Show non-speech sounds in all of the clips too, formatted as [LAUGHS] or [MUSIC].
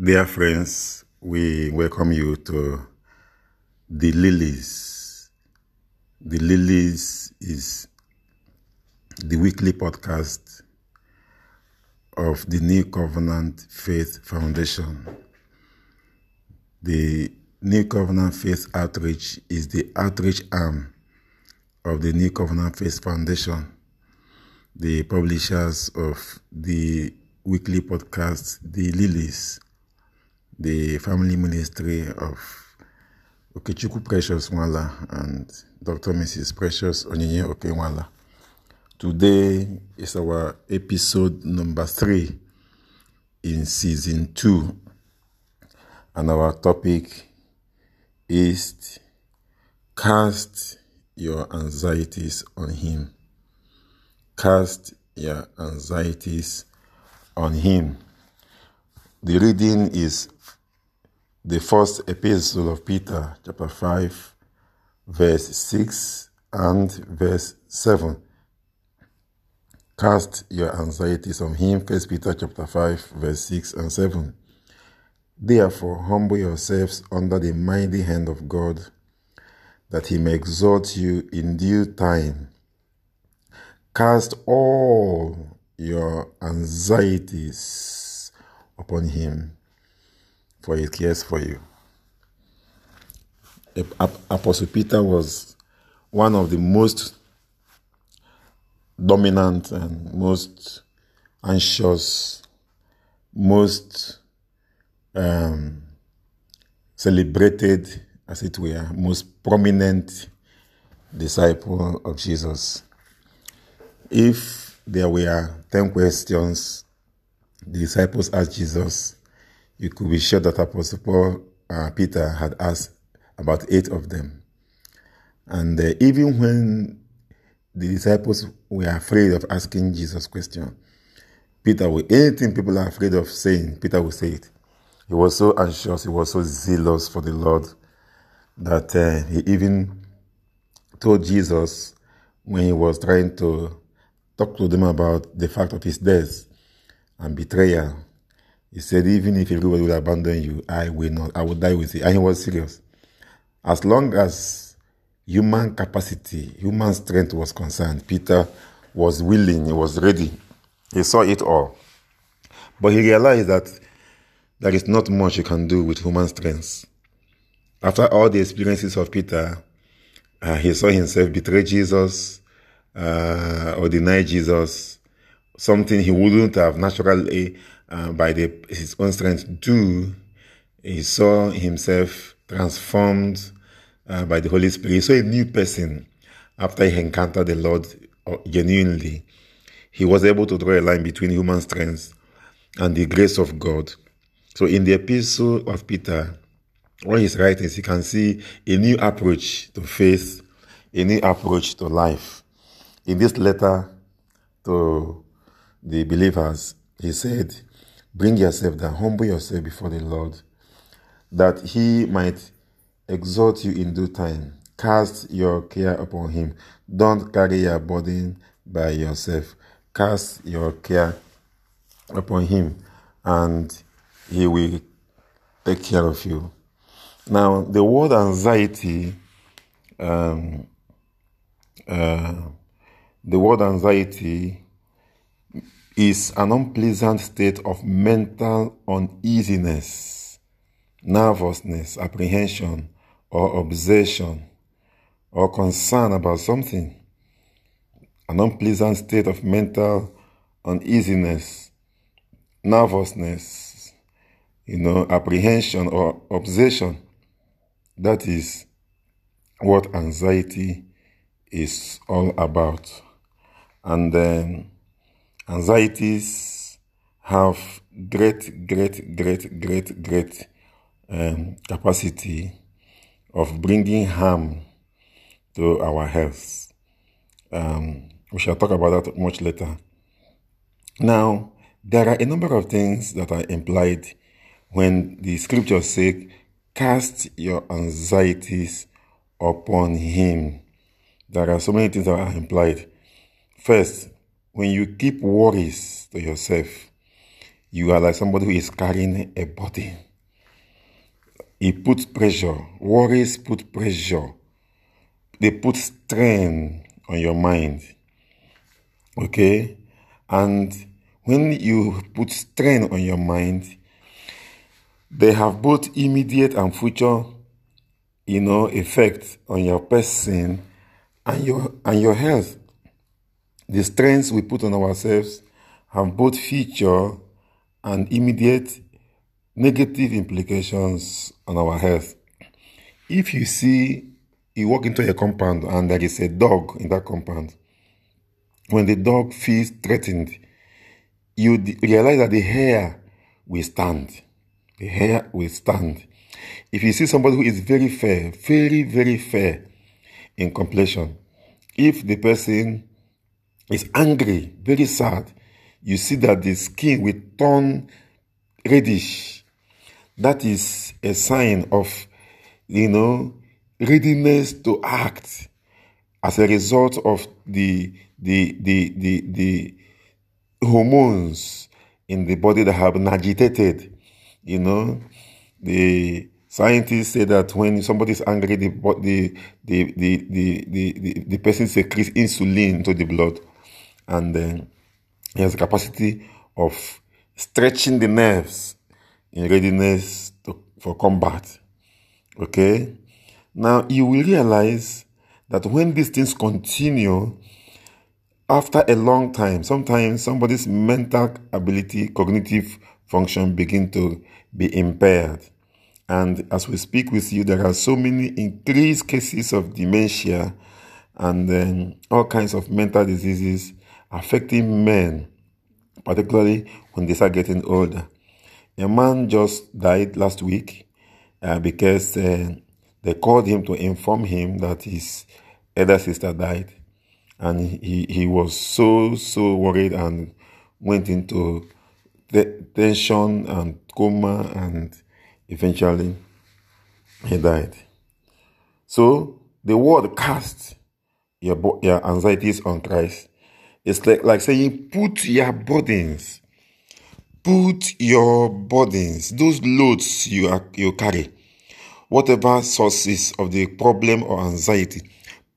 Dear friends, we welcome you to The Lilies. The Lilies is the weekly podcast of the New Covenant Faith Foundation. The New Covenant Faith Outreach is the outreach arm of the New Covenant Faith Foundation, the publishers of the weekly podcast, The Lilies, the family ministry of Okechukwu Precious Nwala and Dr. Mrs. Precious Onyinye Okenwala. Today is our episode number three in season two, and our topic is cast your anxieties on Him. Cast your anxieties on Him. The reading is the first epistle of Peter, chapter 5, verse 6 and verse 7. Cast your anxieties on him, First Peter chapter 5, verse 6 and 7. Therefore, humble yourselves under the mighty hand of God, that he may exalt you in due time. Cast all your anxieties upon him, for he cares for you. Apostle Peter was one of the most dominant and most anxious, most um, celebrated, as it were, most prominent disciple of Jesus. If there were 10 questions the disciples asked Jesus, you could be sure that Apostle Paul, uh, Peter had asked about eight of them. And uh, even when the disciples were afraid of asking Jesus question. Peter will anything people are afraid of saying, Peter will say it. He was so anxious, he was so zealous for the Lord that uh, he even told Jesus when he was trying to talk to them about the fact of his death and betrayal. He said, Even if everybody will abandon you, I will not. I will die with you. And he was serious. As long as human capacity, human strength was concerned, Peter was willing, he was ready. He saw it all. But he realized that there is not much you can do with human strength. After all the experiences of Peter, uh, he saw himself betray Jesus uh, or deny Jesus, something he wouldn't have naturally, uh, by the, his own strength, do. He saw himself transformed uh, by the Holy Spirit. So a new person after he encountered the Lord uh, genuinely. He was able to draw a line between human strength and the grace of God. So in the epistle of Peter, what he's writing is you can see a new approach to faith, a new approach to life. In this letter to the believers, he said, Bring yourself down, humble yourself before the Lord, that he might exhort you in due time. Cast your care upon him. Don't carry your burden by yourself. Cast your care upon him, and he will take care of you. Now, the word anxiety, um, uh, the word anxiety is an unpleasant state of mental uneasiness, nervousness, apprehension, or obsession or concern about something, an unpleasant state of mental uneasiness, nervousness, you know, apprehension or obsession. That is what anxiety is all about. And then anxieties have great, great, great, great, great um, capacity of bringing harm to our health. Um, we shall talk about that much later. Now, there are a number of things that are implied when the scriptures say, Cast your anxieties upon Him. There are so many things that are implied. First, when you keep worries to yourself, you are like somebody who is carrying a body. It puts pressure. Worries put pressure. They put strain on your mind. Okay? And when you put strain on your mind, they have both immediate and future, you know, effect on your person and your and your health. The strains we put on ourselves have both future and immediate negative implications on our health. If you see you walk into a compound and there is a dog in that compound, when the dog feels threatened, you realize that the hair will stand. The hair will stand. If you see somebody who is very fair, very, very fair in complexion, if the person is angry, very sad, you see that the skin will turn reddish. That is a sign of, you know, readiness to act as a result of the the the the, the hormones in the body that have been agitated. You know, the scientists say that when somebody is angry, the the the the the the, the, person secretes insulin to the blood, and then he has the capacity of stretching the nerves in readiness to, for combat. Okay, now you will realize that when these things continue, after a long time, sometimes somebody's mental ability, cognitive function begin to be impaired. And as we speak with you, there are so many increased cases of dementia and then all kinds of mental diseases affecting men, particularly when they start getting older. A man just died last week uh, because uh, they called him to inform him that his elder sister died. And he, he was so so worried and went into tension and coma and eventually he died. So the word cast your, your anxieties on christ it's like, like saying put your burdens put your burdens those loads you are you carry whatever sources of the problem or anxiety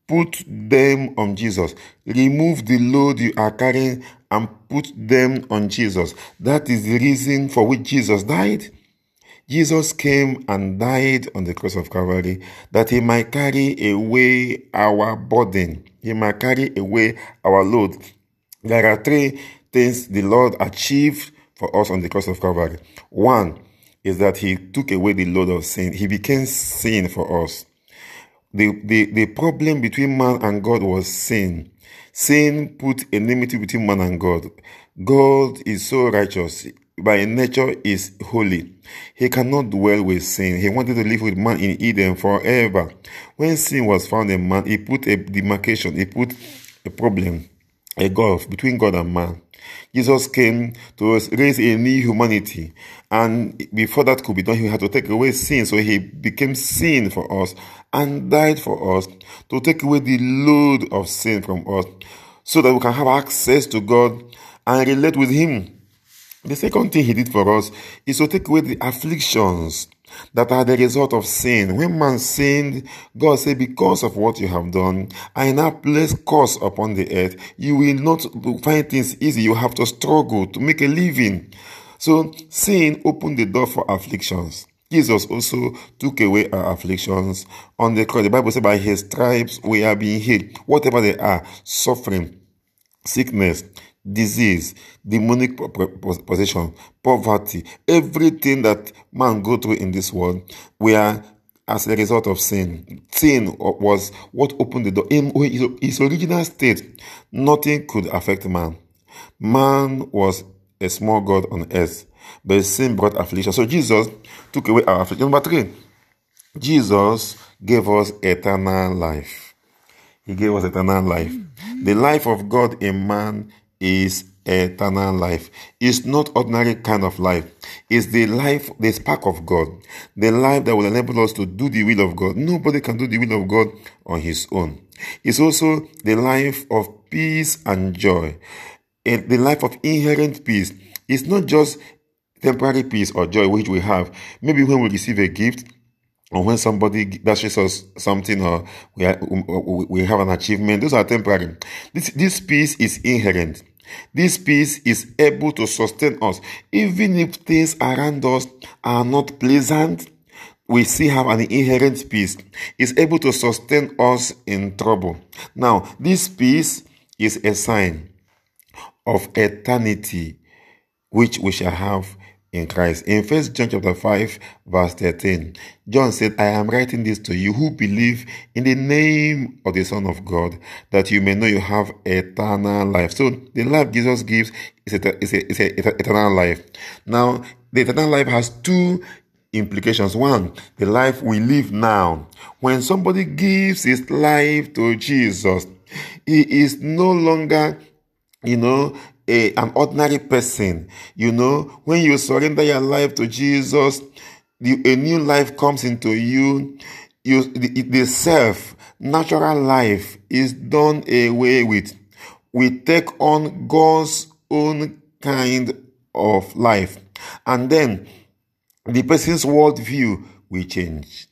Put them on Jesus. Remove the load you are carrying and put them on Jesus. That is the reason for which Jesus died. Jesus came and died on the cross of Calvary that he might carry away our burden. He might carry away our load. There are three things the Lord achieved for us on the cross of Calvary. One is that he took away the load of sin. He became sin for us the, the, the problem between man and God was sin. Sin put enmity between man and God. God is so righteous. By nature is holy. He cannot dwell with sin. He wanted to live with man in Eden forever. When sin was found in man, he put a demarcation, he put a problem, a gulf between God and man. Jesus came to raise a new humanity. And before that could be done, he had to take away sin. So he became sin for us and died for us to take away the load of sin from us so that we can have access to God and relate with him. The second thing he did for us is to take away the afflictions that are the result of sin. When man sinned, God said, because of what you have done, I now place curse upon the earth. You will not find things easy. You have to struggle to make a living. So sin opened the door for afflictions. Jesus also took away our afflictions on the cross. The Bible says, by his stripes we are being healed. Whatever they are, suffering, sickness, disease, demonic possession, poverty, everything that man go through in this world, we are as a result of sin. Sin was what opened the door. In his original state, nothing could affect man. Man was a small God on earth, but sin brought affliction. So Jesus took away our affliction. Number three, Jesus gave us eternal life. He gave us eternal life. Mm-hmm. The life of God in man is eternal life. It's not ordinary kind of life. It's the life, the spark of God. The life that will enable us to do the will of God. Nobody can do the will of God on his own. It's also the life of peace and joy. The life of inherent peace. It's not just temporary peace or joy which we have. Maybe when we receive a gift, or when somebody dashes us something, or we, are, we have an achievement, those are temporary. This, this peace is inherent. This peace is able to sustain us. Even if things around us are not pleasant, we still have an inherent peace. It's able to sustain us in trouble. Now, this peace is a sign of eternity which we shall have in Christ. In First John chapter 5, verse 13, John said, I am writing this to you who believe in the name of the Son of God, that you may know you have eternal life. So the life Jesus gives is a, is a, is a eternal life. Now, the eternal life has two implications. One, the life we live now. When somebody gives his life to Jesus, he is no longer, you know, a, an ordinary person. You know, when you surrender your life to Jesus, the, a new life comes into you. You, the, the self, natural life is done away with. We take on God's own kind of life. And then the person's worldview will change.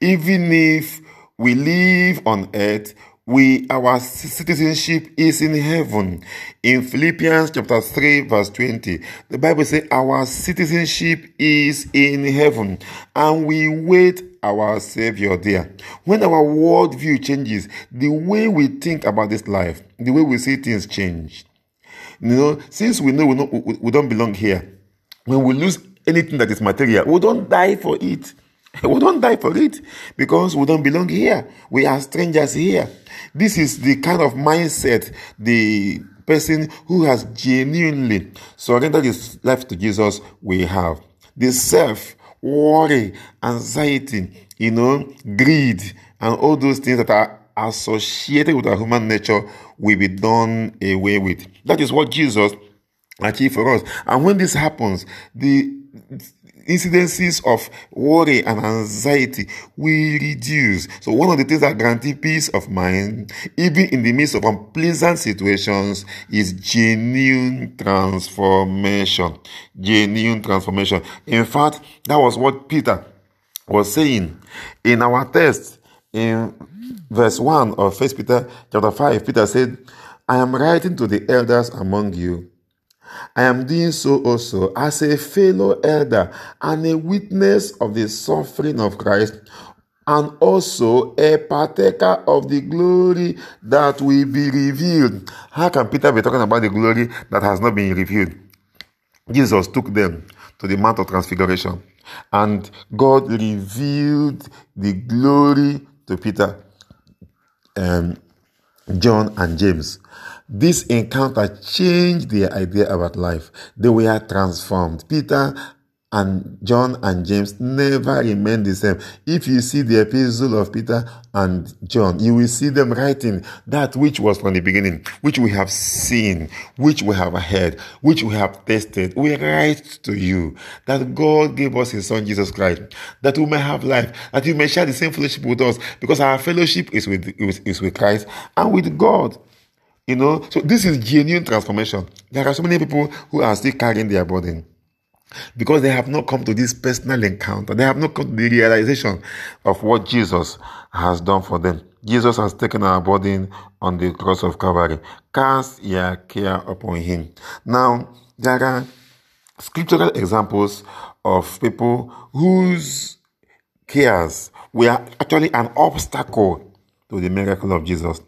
Even if we live on earth, we our citizenship is in heaven. In Philippians chapter 3 verse 20, the Bible says our citizenship is in heaven and we wait our savior there. When our worldview changes, the way we think about this life, the way we see things change. You know, since we know we, know, we don't belong here, when we lose anything that is material, we don't die for it. [LAUGHS] We don't die for it because we don't belong here. We are strangers here. This is the kind of mindset the person who has genuinely surrendered his life to Jesus will have. The self, worry, anxiety, you know, greed, and all those things that are associated with our human nature will be done away with. That is what Jesus achieved for us. And when this happens, the incidences of worry and anxiety will reduce. So one of the things that guarantee peace of mind, even in the midst of unpleasant situations, is genuine transformation. Genuine transformation. In fact, that was what Peter was saying in our text in verse 1 of First Peter chapter 5. Peter said, I am writing to the elders among you I am doing so also as a fellow elder and a witness of the suffering of Christ and also a partaker of the glory that will be revealed. How can Peter be talking about the glory that has not been revealed? Jesus took them to the Mount of Transfiguration and God revealed the glory to Peter, um, John, and James. This encounter changed their idea about life. They were transformed. Peter and John and James never remained the same. If you see the epistle of Peter and John, you will see them writing that which was from the beginning, which we have seen, which we have heard, which we have tasted. We write to you that God gave us His Son Jesus Christ, that we may have life, that you may share the same fellowship with us, because our fellowship is with, is, is with Christ and with God. You know, so this is genuine transformation. There are so many people who are still carrying their burden because they have not come to this personal encounter. They have not come to the realization of what Jesus has done for them. Jesus has taken our burden on the cross of Calvary. Cast your care upon him. Now, there are scriptural examples of people whose cares were actually an obstacle to the miracle of Jesus.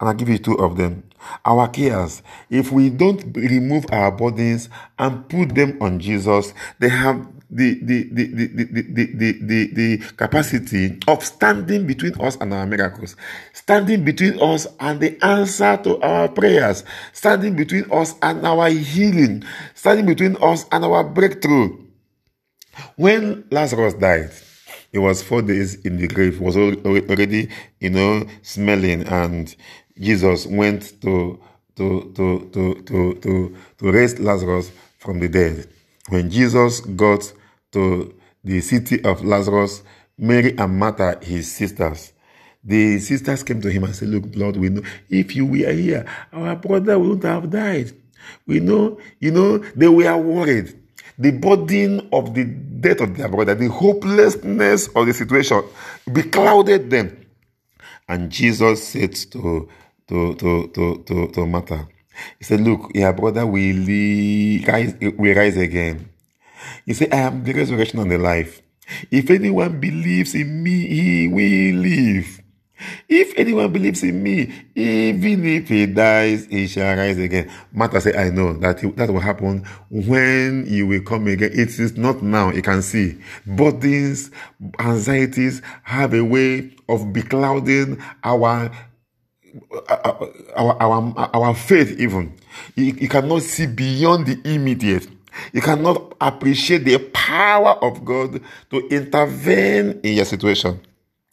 And I'll give you two of them. Our cares, if we don't remove our burdens and put them on Jesus, they have the, the, the, the, the, the, the, the capacity of standing between us and our miracles, standing between us and the answer to our prayers, standing between us and our healing, standing between us and our breakthrough. When Lazarus died, he was four days in the grave, was already, you know, smelling, and Jesus went to to to to to to, to raise Lazarus from the dead. When Jesus got to the city of Lazarus, Mary and Martha, his sisters, the sisters came to him and said, Look, Lord, we know if you were here, our brother wouldn't have died. We know, you know, they were worried. the burden of the death of their brother, the hopelessness of the situation, beclouded them. And Jesus said to, to, to, to, to, to Martha, He said, Look, your brother will rise, will rise again. He said, I am the resurrection and the life. If anyone believes in me, he will live. If anyone believes in me, even if he dies, he shall rise again. Martha said, I know that that will happen when you will come again. It is not now. You can see burdens, anxieties have a way of beclouding our our, our, our faith even. You, you cannot see beyond the immediate. You cannot appreciate the power of God to intervene in your situation.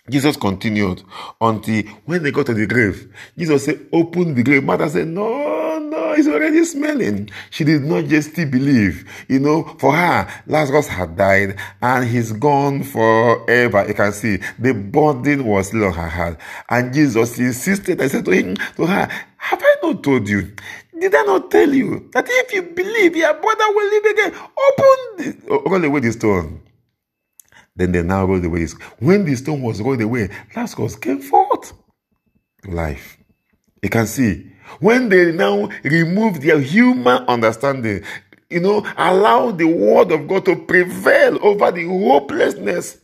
Jesus continued until when they got to the grave, Jesus said, Open the grave. Martha said, No, no, it's already smelling. She did not just still believe. You know, for her, Lazarus had died and he's gone forever. You can see the burden was still on her heart. And Jesus insisted, I said to him, to her, Have I not told you? Did I not tell you that if you believe, your brother will live again? Open the, roll away the stone. Then they now rolled away. When the stone was rolled away, Lazarus came forth to life. You can see. When they now remove their human understanding, you know, allow the word of God to prevail over the hopelessness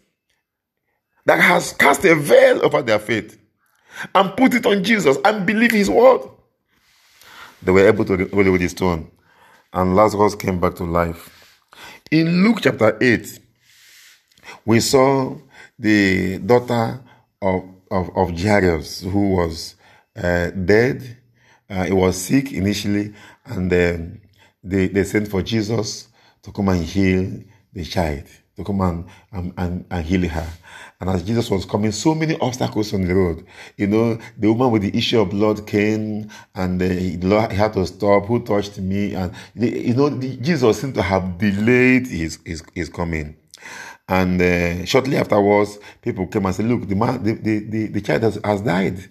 that has cast a veil over their faith and put it on Jesus and believe his word. They were able to roll away the stone and Lazarus came back to life. In Luke chapter 8, we saw the daughter of, of, of Jairus who was uh, dead. Uh, he was sick initially, and then they, they sent for Jesus to come and heal the child, to come and, and, and, and heal her. And as Jesus was coming, so many obstacles on the road. You know, the woman with the issue of blood came and uh, he had to stop. Who touched me? And, you know, Jesus seemed to have delayed his, his, his coming. And uh, shortly afterwards, people came and said, Look, the, man, the, the, the, the child has, has died.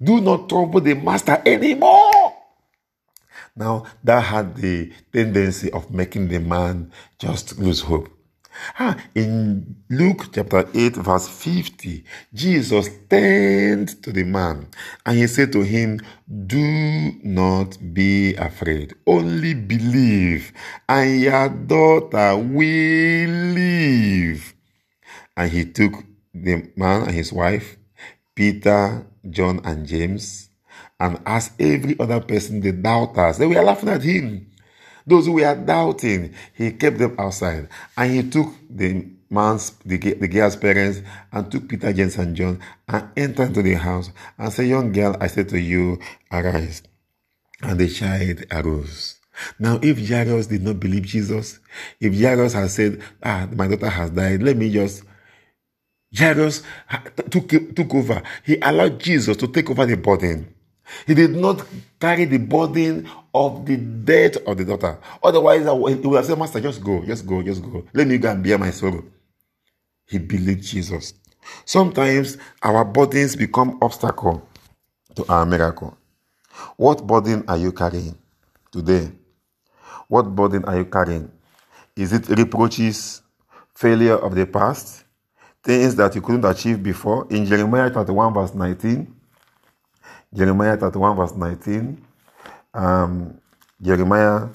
Do not trouble the master anymore. Now, that had the tendency of making the man just lose hope. Ah, in Luke chapter 8, verse 50, Jesus turned to the man and he said to him, Do not be afraid, only believe, and your daughter will live. And he took the man and his wife, Peter, John, and James, and asked every other person, the doubters, they were laughing at him. Those who were doubting, he kept them outside. And he took the man's, the, the girl's parents, and took Peter, James, and John, and entered into the house, and said, Young girl, I said to you, arise. And the child arose. Now, if Jairus did not believe Jesus, if Jairus had said, ah, my daughter has died, let me just Jairus took, took over. He allowed Jesus to take over the burden. He did not carry the burden of the death of the daughter. Otherwise, he would have said, Master, just go, just go, just go. Let me go and bear my sorrow. He believed Jesus. Sometimes our burdens become obstacle to our miracle. What burden are you carrying today? What burden are you carrying? Is it reproaches, failure of the past, things that you couldn't achieve before? In Jeremiah 31, verse 19, Jeremiah 31, verse 19. Um, Jeremiah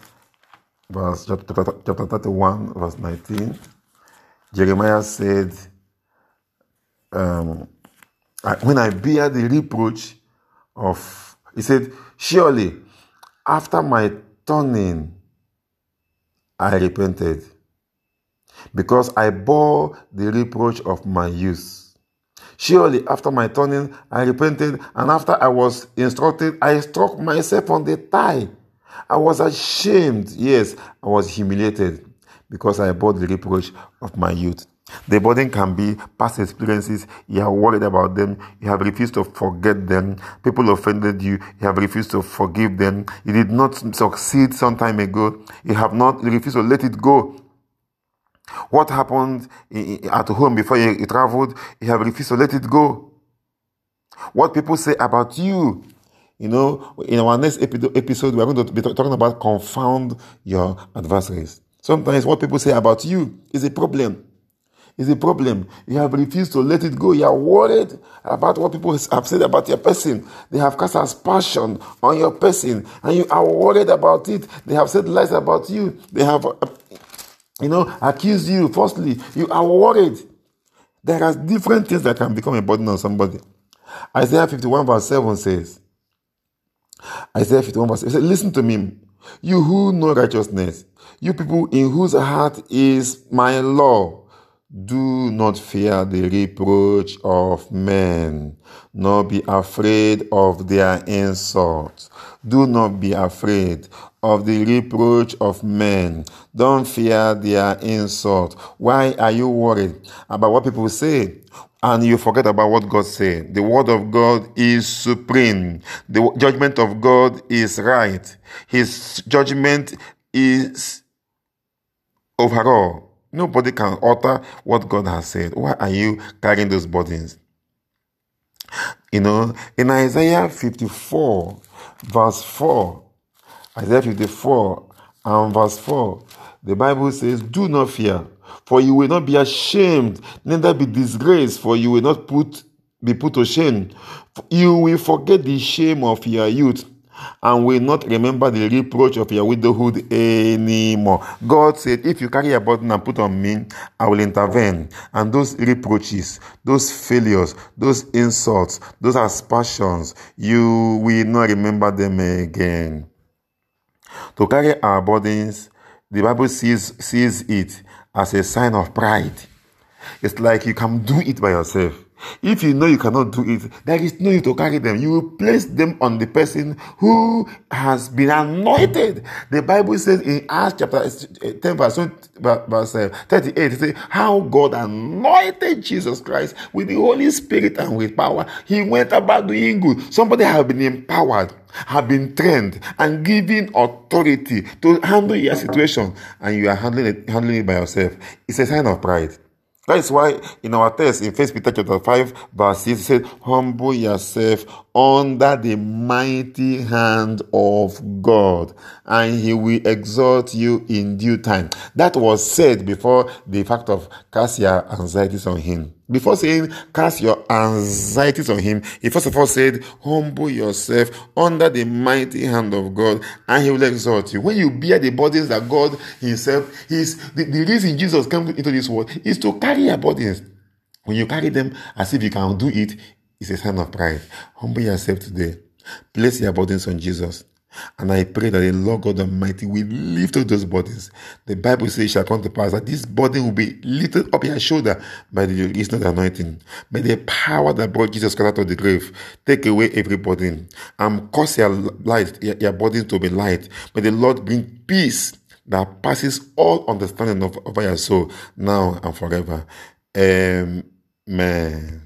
verse chapter, chapter 31, verse 19. Jeremiah said, um, When I bear the reproach of, he said, Surely after my turning, I repented, because I bore the reproach of my youth. Surely, after my turning, I repented, and after I was instructed, I struck myself on the thigh. I was ashamed, yes, I was humiliated because I bore the reproach of my youth. The burden can be past experiences. You are worried about them. You have refused to forget them. People offended you. You have refused to forgive them. You did not succeed some time ago. You have not refused to let it go. What happened at home before you, traveled, you have refused to let it go. What people say about you. You know, in our next episode, we're going to be talking about confound your adversaries. Sometimes what people say about you is a problem. Is a problem. You have refused to let it go. You are worried about what people have said about your person. They have cast aspersion on your person, and you are worried about it. They have said lies about you. They have, you know, accuse you falsely. You are worried. There are different things that can become a burden on somebody. Isaiah 51 verse 7 says, Isaiah 51 verse 7 says, Listen to me, you who know righteousness, you people in whose heart is my law. Do not fear the reproach of men, nor be afraid of their insults. Do not be afraid of the reproach of men. Don't fear their insult. Why are you worried about what people say? And you forget about what God said. The word of God is supreme. The judgment of God is right. His judgment is overall. Nobody can alter what God has said. Why are you carrying those burdens? You know, in Isaiah 54, verse 4, Isaiah 54 and verse 4, the Bible says, Do not fear, for you will not be ashamed, neither be disgraced, for you will not put be put to shame. You will forget the shame of your youth and will not remember the reproach of your widowhood anymore. God said, If you carry a burden and put on me, I will intervene. And those reproaches, those failures, those insults, those aspersions, you will not remember them again. To carry our burdens, the Bible sees, sees it as a sign of pride. It's like you can do it by yourself. If you know you cannot do it, there is no need to carry them. You will place them on the person who has been anointed. The Bible says in Acts chapter 10, verse, uh, 38, it says, How God anointed Jesus Christ with the Holy Spirit and with power. He went about doing good. Somebody have been empowered, have been trained, and given authority to handle your situation, and you are handling it, handling it by yourself. It's a sign of pride. That is why in our text in First Peter chapter 5, verse 6, it said, Humble yourself under the mighty hand of God, and he will exalt you in due time. That was said before the fact of your anxieties on him. Before saying cast your anxieties on him, he first of all said, Humble yourself under the mighty hand of God, and he will exalt you. When you bear the burdens that God Himself, is, the, the reason Jesus came into this world is to carry your burdens. When you carry them as if you can do it, it's a sign of pride. Humble yourself today. Place your burdens on Jesus. And I pray that the Lord God Almighty will lift up those burdens. The Bible says it shall come to pass that this burden will be lifted up your shoulder by the of the anointing. By the power that brought Jesus Christ out of the grave, take away every burden and cause your light, your, your to be light. May the Lord bring peace that passes all understanding of, over your soul now and forever. Amen.